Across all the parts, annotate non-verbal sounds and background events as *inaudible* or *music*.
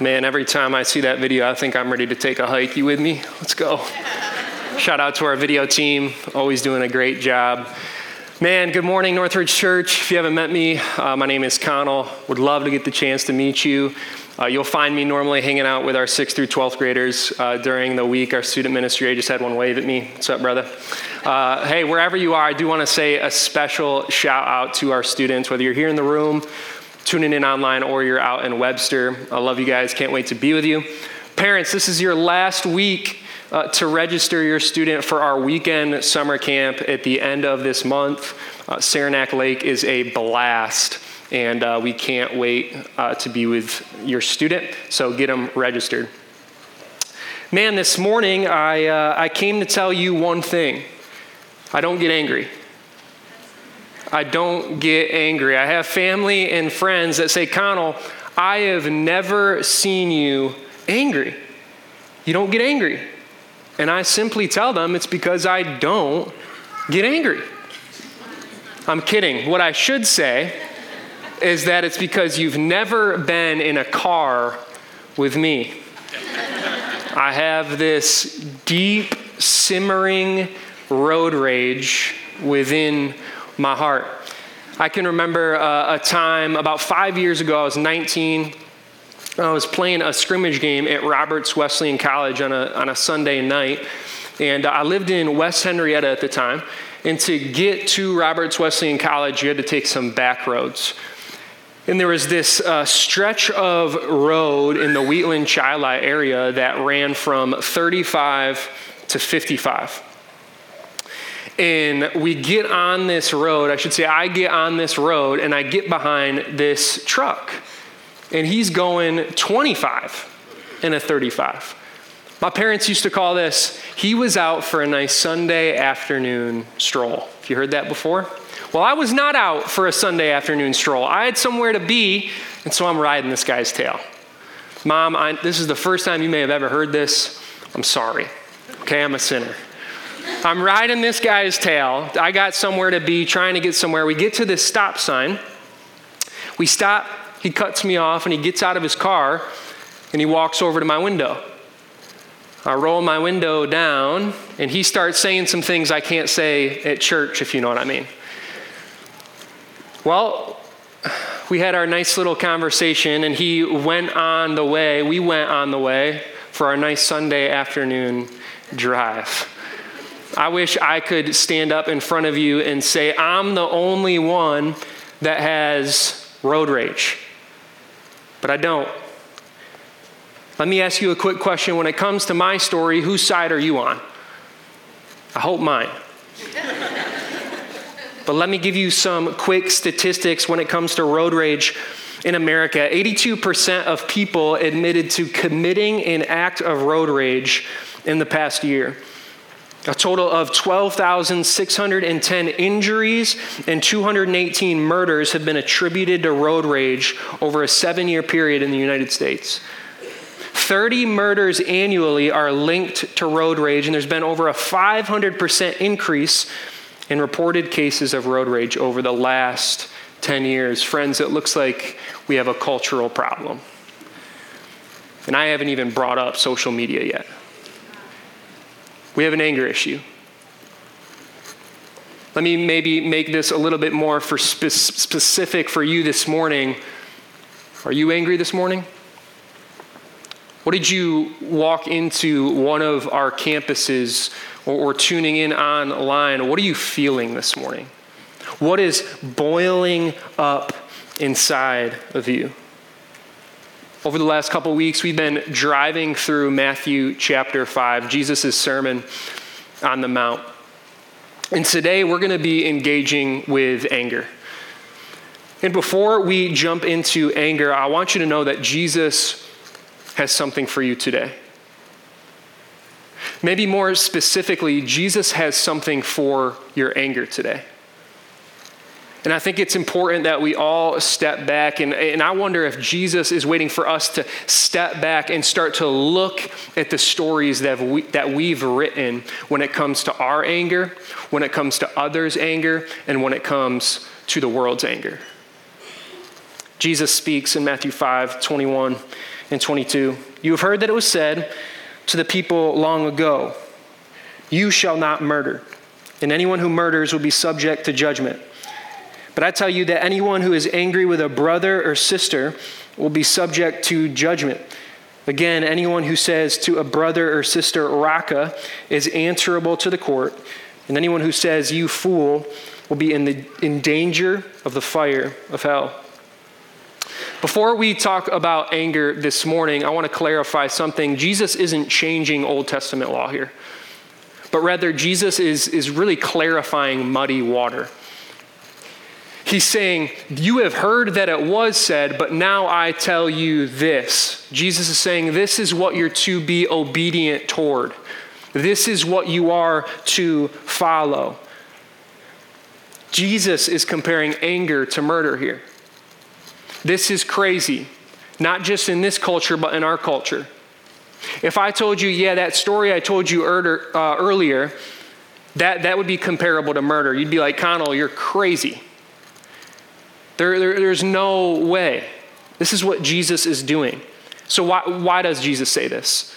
Man, every time I see that video, I think I'm ready to take a hike. You with me? Let's go. Shout out to our video team, always doing a great job. Man, good morning, Northridge Church. If you haven't met me, uh, my name is Connell. Would love to get the chance to meet you. Uh, you'll find me normally hanging out with our 6th through 12th graders uh, during the week. Our student ministry, I just had one wave at me. What's up, brother? Uh, hey, wherever you are, I do want to say a special shout out to our students, whether you're here in the room tuning in online or you're out in Webster. I love you guys. Can't wait to be with you. Parents, this is your last week uh, to register your student for our weekend summer camp at the end of this month. Uh, Saranac Lake is a blast, and uh, we can't wait uh, to be with your student. So get them registered. Man, this morning I, uh, I came to tell you one thing I don't get angry. I don't get angry. I have family and friends that say, Connell, I have never seen you angry. You don't get angry. And I simply tell them it's because I don't get angry. I'm kidding. What I should say is that it's because you've never been in a car with me. I have this deep, simmering road rage within my heart. I can remember uh, a time about five years ago, I was 19. I was playing a scrimmage game at Roberts Wesleyan College on a, on a Sunday night. And I lived in West Henrietta at the time. And to get to Roberts Wesleyan College, you had to take some back roads. And there was this uh, stretch of road in the Wheatland Chili area that ran from 35 to 55 and we get on this road. I should say, I get on this road and I get behind this truck. And he's going 25 in a 35. My parents used to call this, he was out for a nice Sunday afternoon stroll. Have you heard that before? Well, I was not out for a Sunday afternoon stroll. I had somewhere to be, and so I'm riding this guy's tail. Mom, I, this is the first time you may have ever heard this. I'm sorry. Okay, I'm a sinner. I'm riding this guy's tail. I got somewhere to be, trying to get somewhere. We get to this stop sign. We stop. He cuts me off and he gets out of his car and he walks over to my window. I roll my window down and he starts saying some things I can't say at church, if you know what I mean. Well, we had our nice little conversation and he went on the way. We went on the way for our nice Sunday afternoon drive. I wish I could stand up in front of you and say, I'm the only one that has road rage. But I don't. Let me ask you a quick question. When it comes to my story, whose side are you on? I hope mine. *laughs* but let me give you some quick statistics when it comes to road rage in America. 82% of people admitted to committing an act of road rage in the past year. A total of 12,610 injuries and 218 murders have been attributed to road rage over a seven year period in the United States. 30 murders annually are linked to road rage, and there's been over a 500% increase in reported cases of road rage over the last 10 years. Friends, it looks like we have a cultural problem. And I haven't even brought up social media yet. We have an anger issue. Let me maybe make this a little bit more for spe- specific for you this morning. Are you angry this morning? What did you walk into one of our campuses or, or tuning in online? What are you feeling this morning? What is boiling up inside of you? Over the last couple weeks, we've been driving through Matthew chapter 5, Jesus' sermon on the Mount. And today we're going to be engaging with anger. And before we jump into anger, I want you to know that Jesus has something for you today. Maybe more specifically, Jesus has something for your anger today. And I think it's important that we all step back. And, and I wonder if Jesus is waiting for us to step back and start to look at the stories that, we, that we've written when it comes to our anger, when it comes to others' anger, and when it comes to the world's anger. Jesus speaks in Matthew 5 21. and 22. You have heard that it was said to the people long ago, You shall not murder, and anyone who murders will be subject to judgment. But I tell you that anyone who is angry with a brother or sister will be subject to judgment. Again, anyone who says to a brother or sister, Raca, is answerable to the court, and anyone who says, You fool, will be in, the, in danger of the fire of hell. Before we talk about anger this morning, I want to clarify something. Jesus isn't changing Old Testament law here, but rather, Jesus is, is really clarifying muddy water. He's saying, You have heard that it was said, but now I tell you this. Jesus is saying, This is what you're to be obedient toward. This is what you are to follow. Jesus is comparing anger to murder here. This is crazy, not just in this culture, but in our culture. If I told you, yeah, that story I told you uh, earlier, that, that would be comparable to murder. You'd be like, Connell, you're crazy. There, there, there's no way. This is what Jesus is doing. So, why, why does Jesus say this?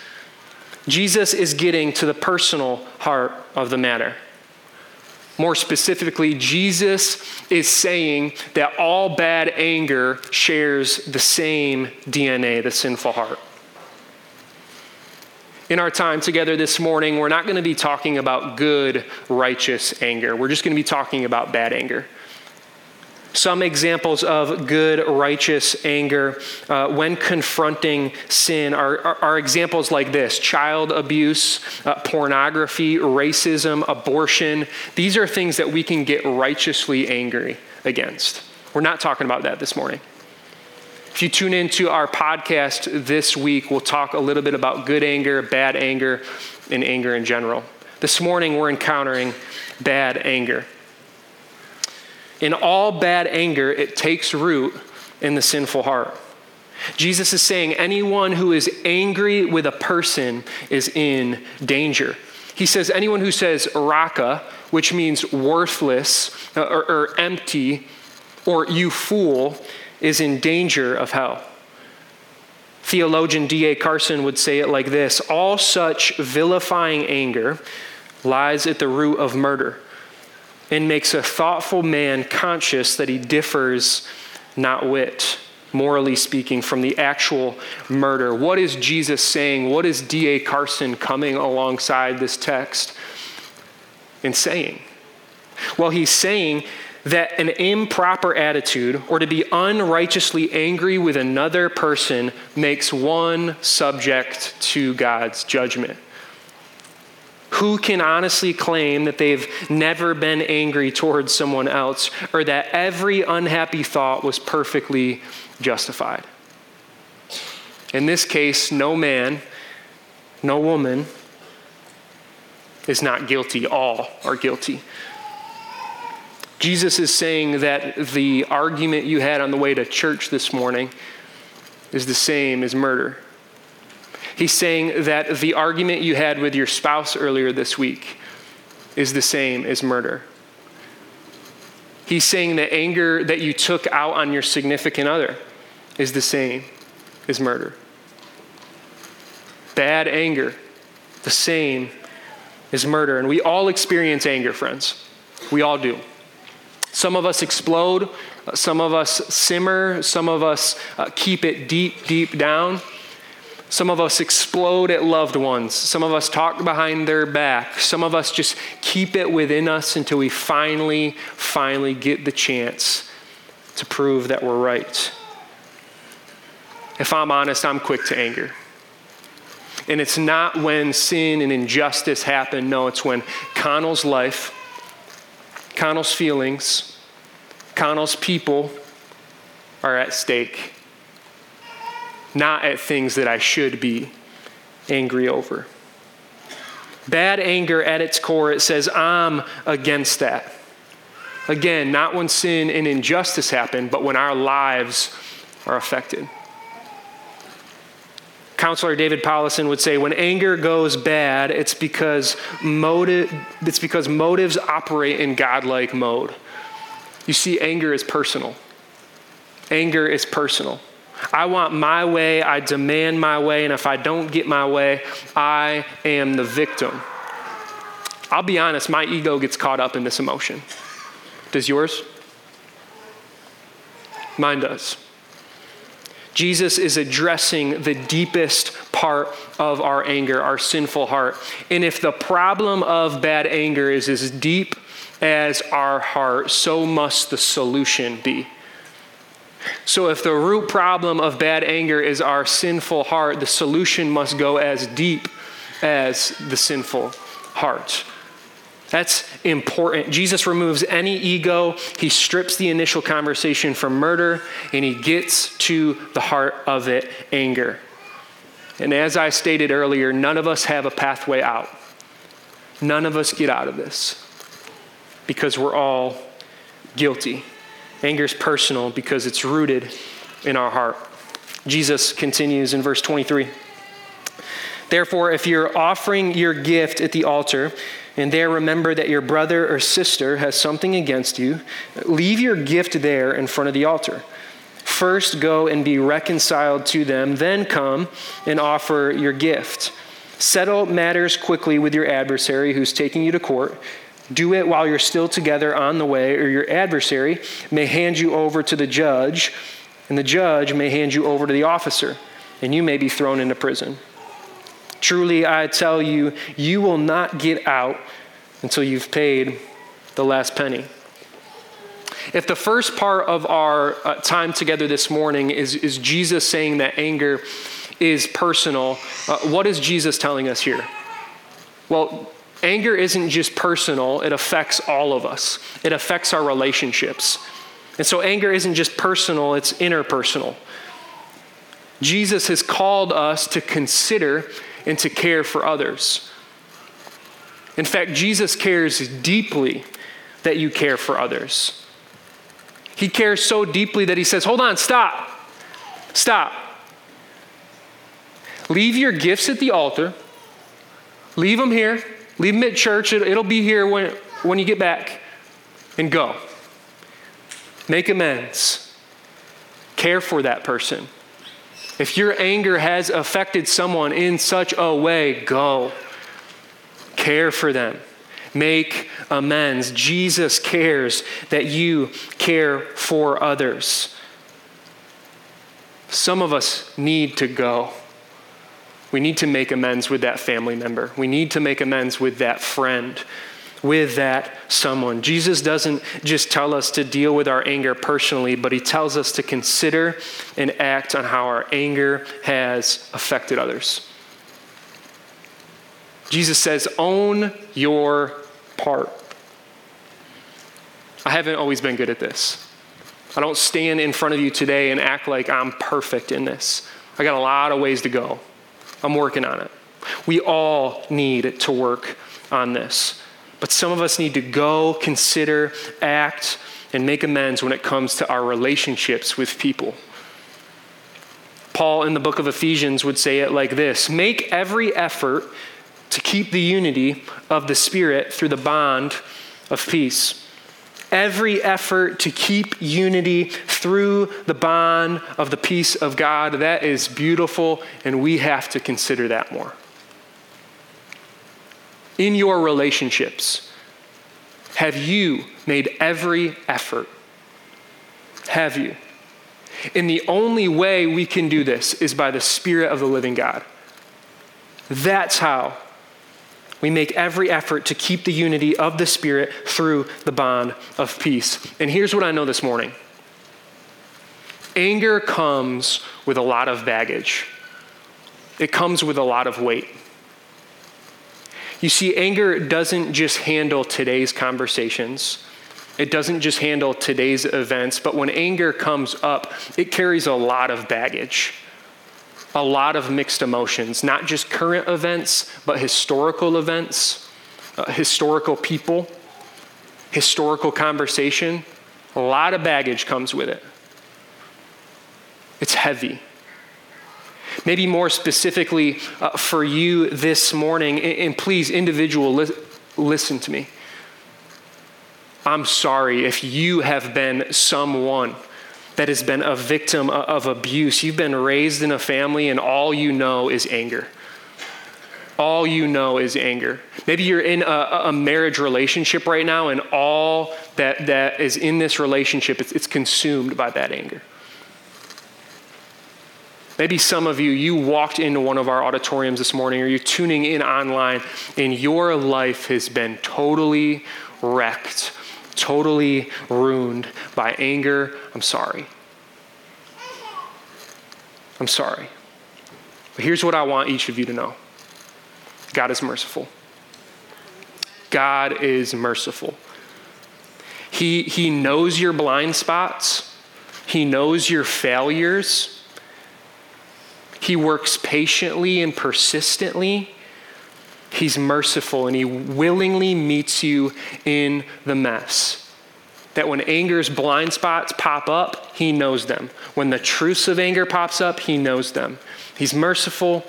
Jesus is getting to the personal heart of the matter. More specifically, Jesus is saying that all bad anger shares the same DNA, the sinful heart. In our time together this morning, we're not going to be talking about good, righteous anger. We're just going to be talking about bad anger. Some examples of good, righteous anger uh, when confronting sin are, are, are, examples like this child abuse, uh, pornography, racism, abortion. These are things that we can get righteously angry against. We're not talking about that this morning. If you tune into our podcast this week, we'll talk a little bit about good anger, bad anger, and anger in general. This morning, we're encountering bad anger. In all bad anger, it takes root in the sinful heart. Jesus is saying anyone who is angry with a person is in danger. He says anyone who says Raca, which means worthless uh, or, or empty, or you fool, is in danger of hell. Theologian D.A. Carson would say it like this All such vilifying anger lies at the root of murder and makes a thoughtful man conscious that he differs not wit, morally speaking, from the actual murder. What is Jesus saying? What is D.A. Carson coming alongside this text and saying? Well, he's saying that an improper attitude or to be unrighteously angry with another person makes one subject to God's judgment. Who can honestly claim that they've never been angry towards someone else or that every unhappy thought was perfectly justified? In this case, no man, no woman is not guilty. All are guilty. Jesus is saying that the argument you had on the way to church this morning is the same as murder. He's saying that the argument you had with your spouse earlier this week is the same as murder. He's saying that anger that you took out on your significant other is the same as murder. Bad anger, the same as murder. And we all experience anger, friends. We all do. Some of us explode, some of us simmer, some of us uh, keep it deep, deep down. Some of us explode at loved ones. Some of us talk behind their back. Some of us just keep it within us until we finally, finally get the chance to prove that we're right. If I'm honest, I'm quick to anger. And it's not when sin and injustice happen. No, it's when Connell's life, Connell's feelings, Connell's people are at stake not at things that I should be angry over. Bad anger at its core, it says, I'm against that. Again, not when sin and injustice happen, but when our lives are affected. Counselor David Powlison would say, when anger goes bad, it's because, motive, it's because motives operate in godlike mode. You see, anger is personal. Anger is personal. I want my way, I demand my way, and if I don't get my way, I am the victim. I'll be honest, my ego gets caught up in this emotion. Does yours? Mine does. Jesus is addressing the deepest part of our anger, our sinful heart. And if the problem of bad anger is as deep as our heart, so must the solution be. So, if the root problem of bad anger is our sinful heart, the solution must go as deep as the sinful heart. That's important. Jesus removes any ego. He strips the initial conversation from murder and he gets to the heart of it anger. And as I stated earlier, none of us have a pathway out. None of us get out of this because we're all guilty. Anger is personal because it's rooted in our heart. Jesus continues in verse 23. Therefore, if you're offering your gift at the altar, and there remember that your brother or sister has something against you, leave your gift there in front of the altar. First go and be reconciled to them, then come and offer your gift. Settle matters quickly with your adversary who's taking you to court. Do it while you're still together on the way, or your adversary may hand you over to the judge, and the judge may hand you over to the officer, and you may be thrown into prison. Truly, I tell you, you will not get out until you've paid the last penny. If the first part of our uh, time together this morning is, is Jesus saying that anger is personal, uh, what is Jesus telling us here? Well, anger isn't just personal, it affects all of us, it affects our relationships. And so anger isn't just personal, it's interpersonal. Jesus has called us to consider and to care for others. In fact, Jesus cares deeply that you care for others. He cares so deeply that he says, Hold on, stop. Stop. Leave your gifts at the altar. Leave them here. Leave them at church. It'll be here when, when you get back. And go. Make amends. Care for that person. If your anger has affected someone in such a way, go. Care for them. Make amends. Jesus cares that you care for others. Some of us need to go. We need to make amends with that family member. We need to make amends with that friend with that someone. Jesus doesn't just tell us to deal with our anger personally, but he tells us to consider and act on how our anger has affected others. Jesus says, own your part. I haven't always been good at this. I don't stand in front of you today and act like I'm perfect in this. I got a lot of ways to go. I'm working on it. We all need to work on this. But some of us need to go, consider, act, and make amends when it comes to our relationships with people. Paul in the book of Ephesians would say it like this Make every effort to keep the unity of the Spirit through the bond of peace. Every effort to keep unity through the bond of the peace of God, that is beautiful, and we have to consider that more in your relationships, have you made every effort? Have you? And the only way we can do this is by the Spirit of the living God. That's how we make every effort to keep the unity of the Spirit through the bond of peace. And here's what I know this morning anger comes with a lot of baggage, it comes with a lot of weight. You see, anger doesn't just handle today's conversations. It doesn't just handle today's events, but when anger comes up, it carries a lot of baggage, a lot of mixed emotions, not just current events, but historical events, uh, historical people, historical conversation. A lot of baggage comes with it. It's heavy. Maybe more specifically uh, for you this morning, and, and please, individual, li- listen to me. I'm sorry if you have been someone that has been a victim of abuse. You've been raised in a family, and all you know is anger. All you know is anger. Maybe you're in a, a marriage relationship right now, and all that, that is in this relationship, it's, it's consumed by that anger. Maybe some of you, you walked into one of our auditoriums this morning or you're tuning in online and your life has been totally wrecked, totally ruined by anger. I'm sorry. I'm sorry. But here's what I want each of you to know God is merciful. God is merciful. He, he knows your blind spots, He knows your failures. He works patiently and persistently. He's merciful and He willingly meets you in the mess. That when anger's blind spots pop up, He knows them. When the truths of anger pops up, He knows them. He's merciful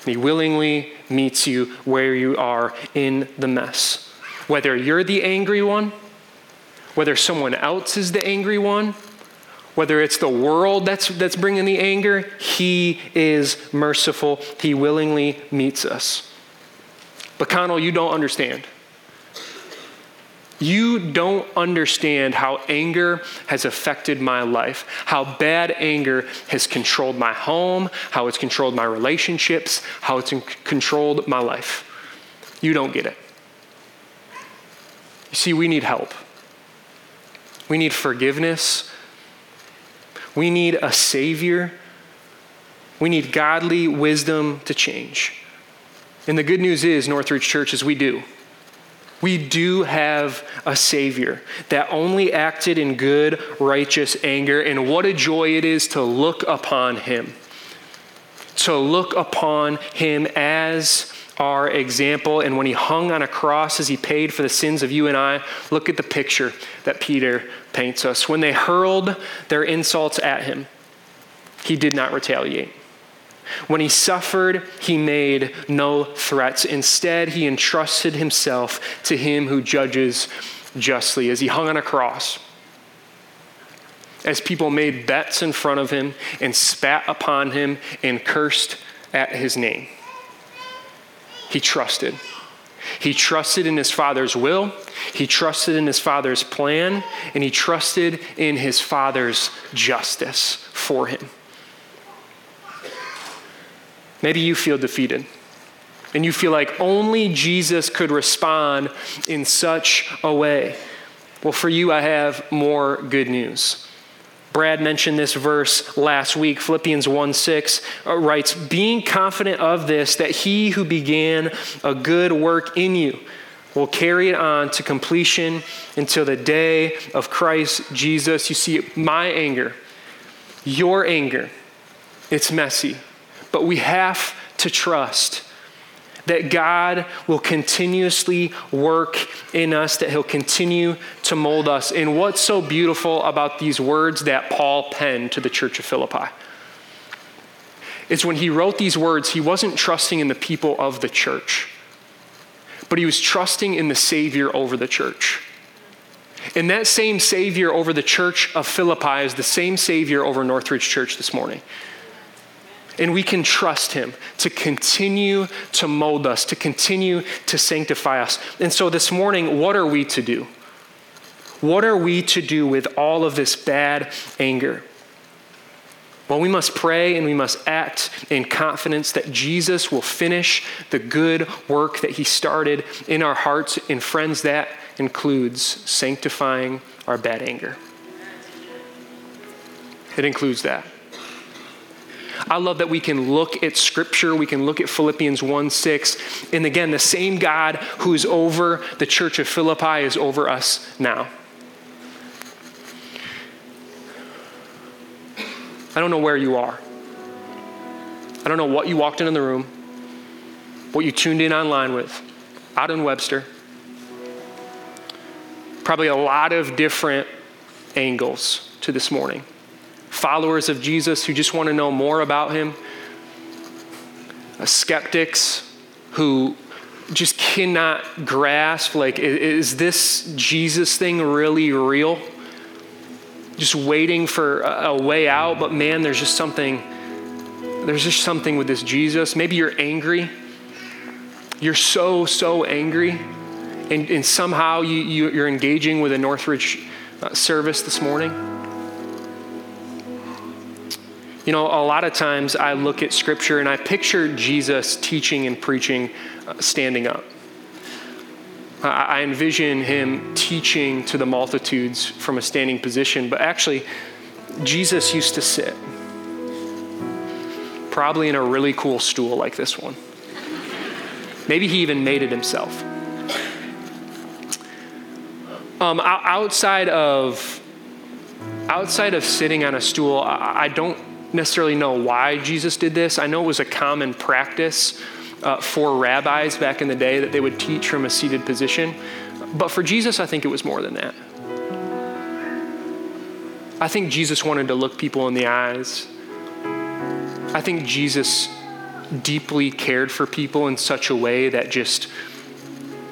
and He willingly meets you where you are in the mess. Whether you're the angry one, whether someone else is the angry one, whether it's the world that's, that's bringing the anger, He is merciful. He willingly meets us. But Connell, you don't understand. You don't understand how anger has affected my life, how bad anger has controlled my home, how it's controlled my relationships, how it's controlled my life. You don't get it. You see, we need help. We need forgiveness. We need a Savior. We need godly wisdom to change. And the good news is, Northridge Church, is we do. We do have a Savior that only acted in good, righteous anger. And what a joy it is to look upon Him. To look upon Him as our example. And when He hung on a cross as He paid for the sins of you and I, look at the picture that Peter paints us. When they hurled their insults at Him, He did not retaliate. When he suffered, he made no threats. Instead, he entrusted himself to him who judges justly as he hung on a cross. As people made bets in front of him and spat upon him and cursed at his name, he trusted. He trusted in his father's will, he trusted in his father's plan, and he trusted in his father's justice for him. Maybe you feel defeated and you feel like only Jesus could respond in such a way. Well, for you, I have more good news. Brad mentioned this verse last week. Philippians 1 6 uh, writes, Being confident of this, that he who began a good work in you will carry it on to completion until the day of Christ Jesus. You see, my anger, your anger, it's messy. But we have to trust that God will continuously work in us, that He'll continue to mold us. And what's so beautiful about these words that Paul penned to the church of Philippi is when he wrote these words, he wasn't trusting in the people of the church, but he was trusting in the Savior over the church. And that same Savior over the church of Philippi is the same Savior over Northridge Church this morning. And we can trust Him to continue to mold us, to continue to sanctify us. And so this morning, what are we to do? What are we to do with all of this bad anger? Well, we must pray and we must act in confidence that Jesus will finish the good work that He started in our hearts. And, friends, that includes sanctifying our bad anger. It includes that. I love that we can look at Scripture, we can look at Philippians 1 6, and again, the same God who's over the church of Philippi is over us now. I don't know where you are. I don't know what you walked into the room, what you tuned in online with, out in Webster. Probably a lot of different angles to this morning followers of Jesus who just want to know more about him, uh, skeptics who just cannot grasp like, is this Jesus thing really real? just waiting for a, way out, but man, there's just something, there's just something with this Jesus. Maybe you're angry. You're so, so angry, and, and somehow you, you, you're engaging with a Northridge uh, service this morning. You know, a lot of times I look at scripture and I picture Jesus teaching and preaching uh, standing up. I envision him teaching to the multitudes from a standing position, but actually, Jesus used to sit, probably in a really cool stool like this one. Maybe he even made it himself. Um, outside of outside of sitting on a stool, I don't necessarily know why Jesus did this. I know it was a common practice uh, for rabbis back in the day that they would teach from a seated position. But for Jesus, I think it was more than that. I think Jesus wanted to look people in the eyes. I think Jesus deeply cared for people in such a way that just,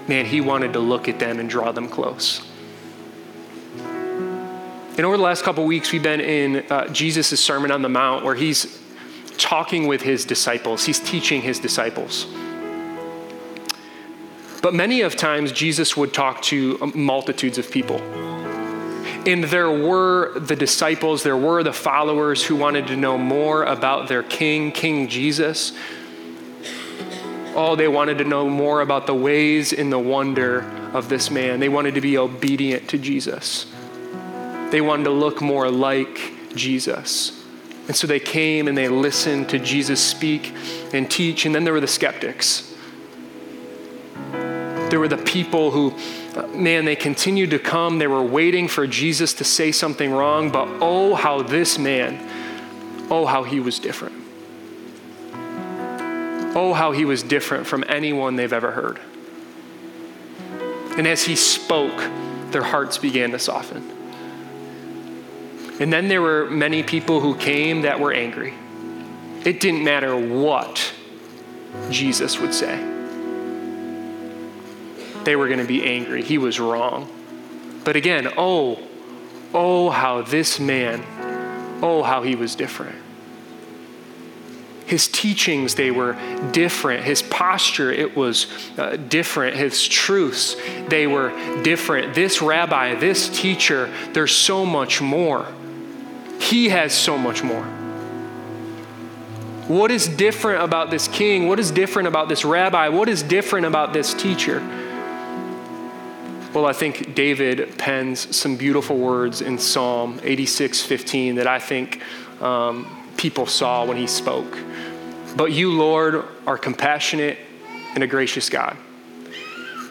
man, he wanted to look at them and draw them close. And over the last couple weeks, we've been in uh, Jesus' Sermon on the Mount where he's talking with his disciples, he's teaching his disciples. But many of times, Jesus would talk to multitudes of people. And there were the disciples, there were the followers who wanted to know more about their king, King Jesus. Oh, they wanted to know more about the ways and the wonder of this man. They wanted to be obedient to Jesus. They wanted to look more like Jesus. And so they came and they listened to Jesus speak and teach. And then there were the skeptics. There were the people who, uh, man, they continued to come. They were waiting for Jesus to say something wrong. But oh, how this man, oh, how he was different. Oh, how he was different from anyone they've ever heard. And as he spoke, their hearts began to soften. And then there were many people who came that were angry. It didn't matter what Jesus would say, they were going to be angry. He was wrong. But again, oh, oh, how this man, oh, how he was different. His teachings, they were different. His posture, it was uh, different. His truths, they were different. This rabbi, this teacher, there's so much more. He has so much more. What is different about this king? What is different about this rabbi? What is different about this teacher? Well, I think David pens some beautiful words in Psalm 86 15 that I think um, people saw when he spoke. But you, Lord, are compassionate and a gracious God.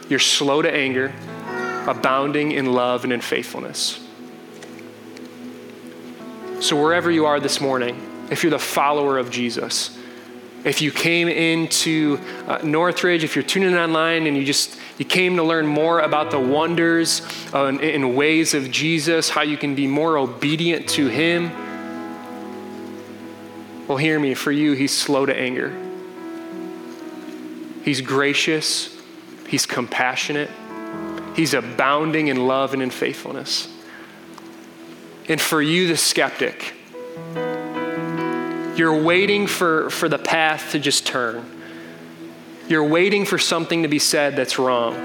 You're slow to anger, abounding in love and in faithfulness. So, wherever you are this morning, if you're the follower of Jesus, if you came into uh, Northridge, if you're tuning in online and you just you came to learn more about the wonders uh, and, and ways of Jesus, how you can be more obedient to Him, well, hear me. For you, He's slow to anger. He's gracious. He's compassionate. He's abounding in love and in faithfulness. And for you, the skeptic, you're waiting for, for the path to just turn. You're waiting for something to be said that's wrong.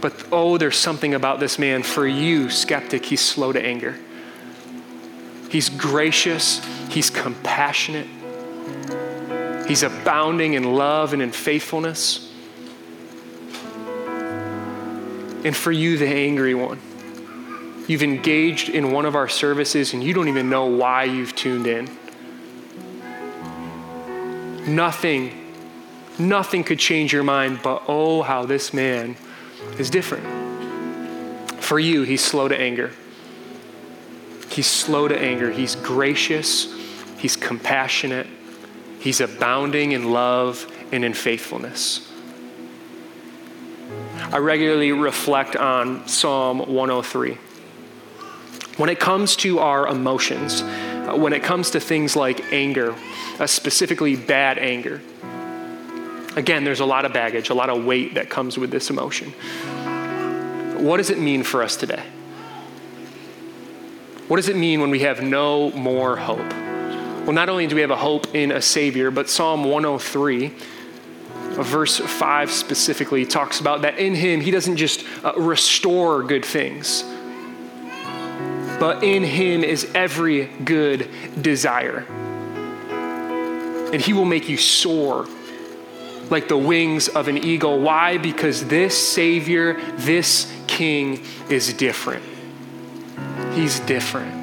But oh, there's something about this man. For you, skeptic, he's slow to anger. He's gracious, he's compassionate, he's abounding in love and in faithfulness. And for you, the angry one, You've engaged in one of our services and you don't even know why you've tuned in. Nothing, nothing could change your mind, but oh, how this man is different. For you, he's slow to anger. He's slow to anger. He's gracious. He's compassionate. He's abounding in love and in faithfulness. I regularly reflect on Psalm 103. When it comes to our emotions, uh, when it comes to things like anger, uh, specifically bad anger, again, there's a lot of baggage, a lot of weight that comes with this emotion. What does it mean for us today? What does it mean when we have no more hope? Well, not only do we have a hope in a Savior, but Psalm 103, verse 5 specifically, talks about that in Him, He doesn't just uh, restore good things, but in Him is every good desire. And He will make you soar like the wings of an eagle. Why? Because this Savior, this King is different. He's different.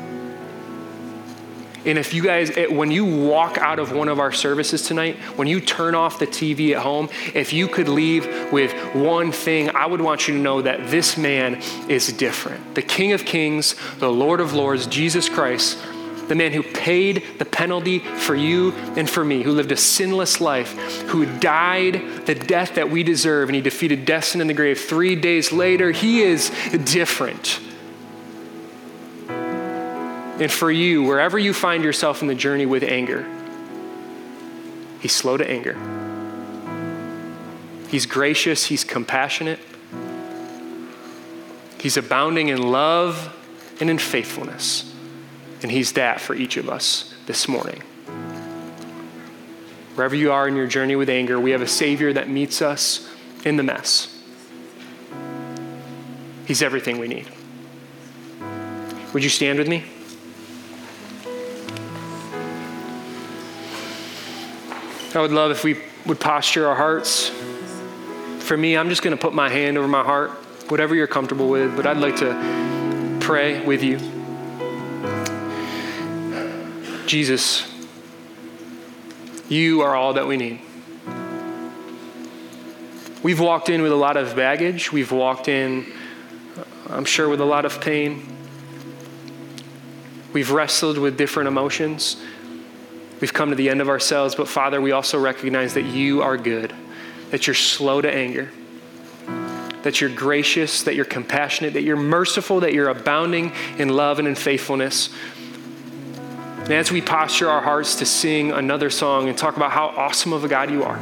And if you guys, when you walk out of one of our services tonight, when you turn off the TV at home, if you could leave with one thing, I would want you to know that this man is different. The King of Kings, the Lord of Lords, Jesus Christ, the man who paid the penalty for you and for me, who lived a sinless life, who died the death that we deserve, and he defeated death and in the grave. Three days later, he is different. And for you, wherever you find yourself in the journey with anger, He's slow to anger. He's gracious, He's compassionate. He's abounding in love and in faithfulness. And He's that for each of us this morning. Wherever you are in your journey with anger, we have a Savior that meets us in the mess. He's everything we need. Would you stand with me? I would love if we would posture our hearts. For me, I'm just going to put my hand over my heart, whatever you're comfortable with, but I'd like to pray with you. Jesus, you are all that we need. We've walked in with a lot of baggage. We've walked in, I'm sure, with a lot of pain. We've wrestled with different emotions. We've come to the end of ourselves, but Father, we also recognize that you are good, that you're slow to anger, that you're gracious, that you're compassionate, that you're merciful, that you're abounding in love and in faithfulness. And as we posture our hearts to sing another song and talk about how awesome of a God you are,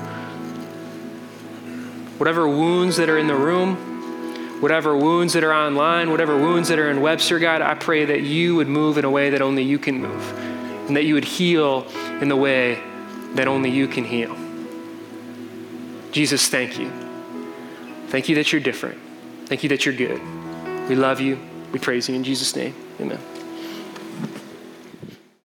whatever wounds that are in the room, whatever wounds that are online, whatever wounds that are in Webster, God, I pray that you would move in a way that only you can move and that you would heal in the way that only you can heal. Jesus, thank you. Thank you that you're different. Thank you that you're good. We love you. We praise you in Jesus' name. Amen.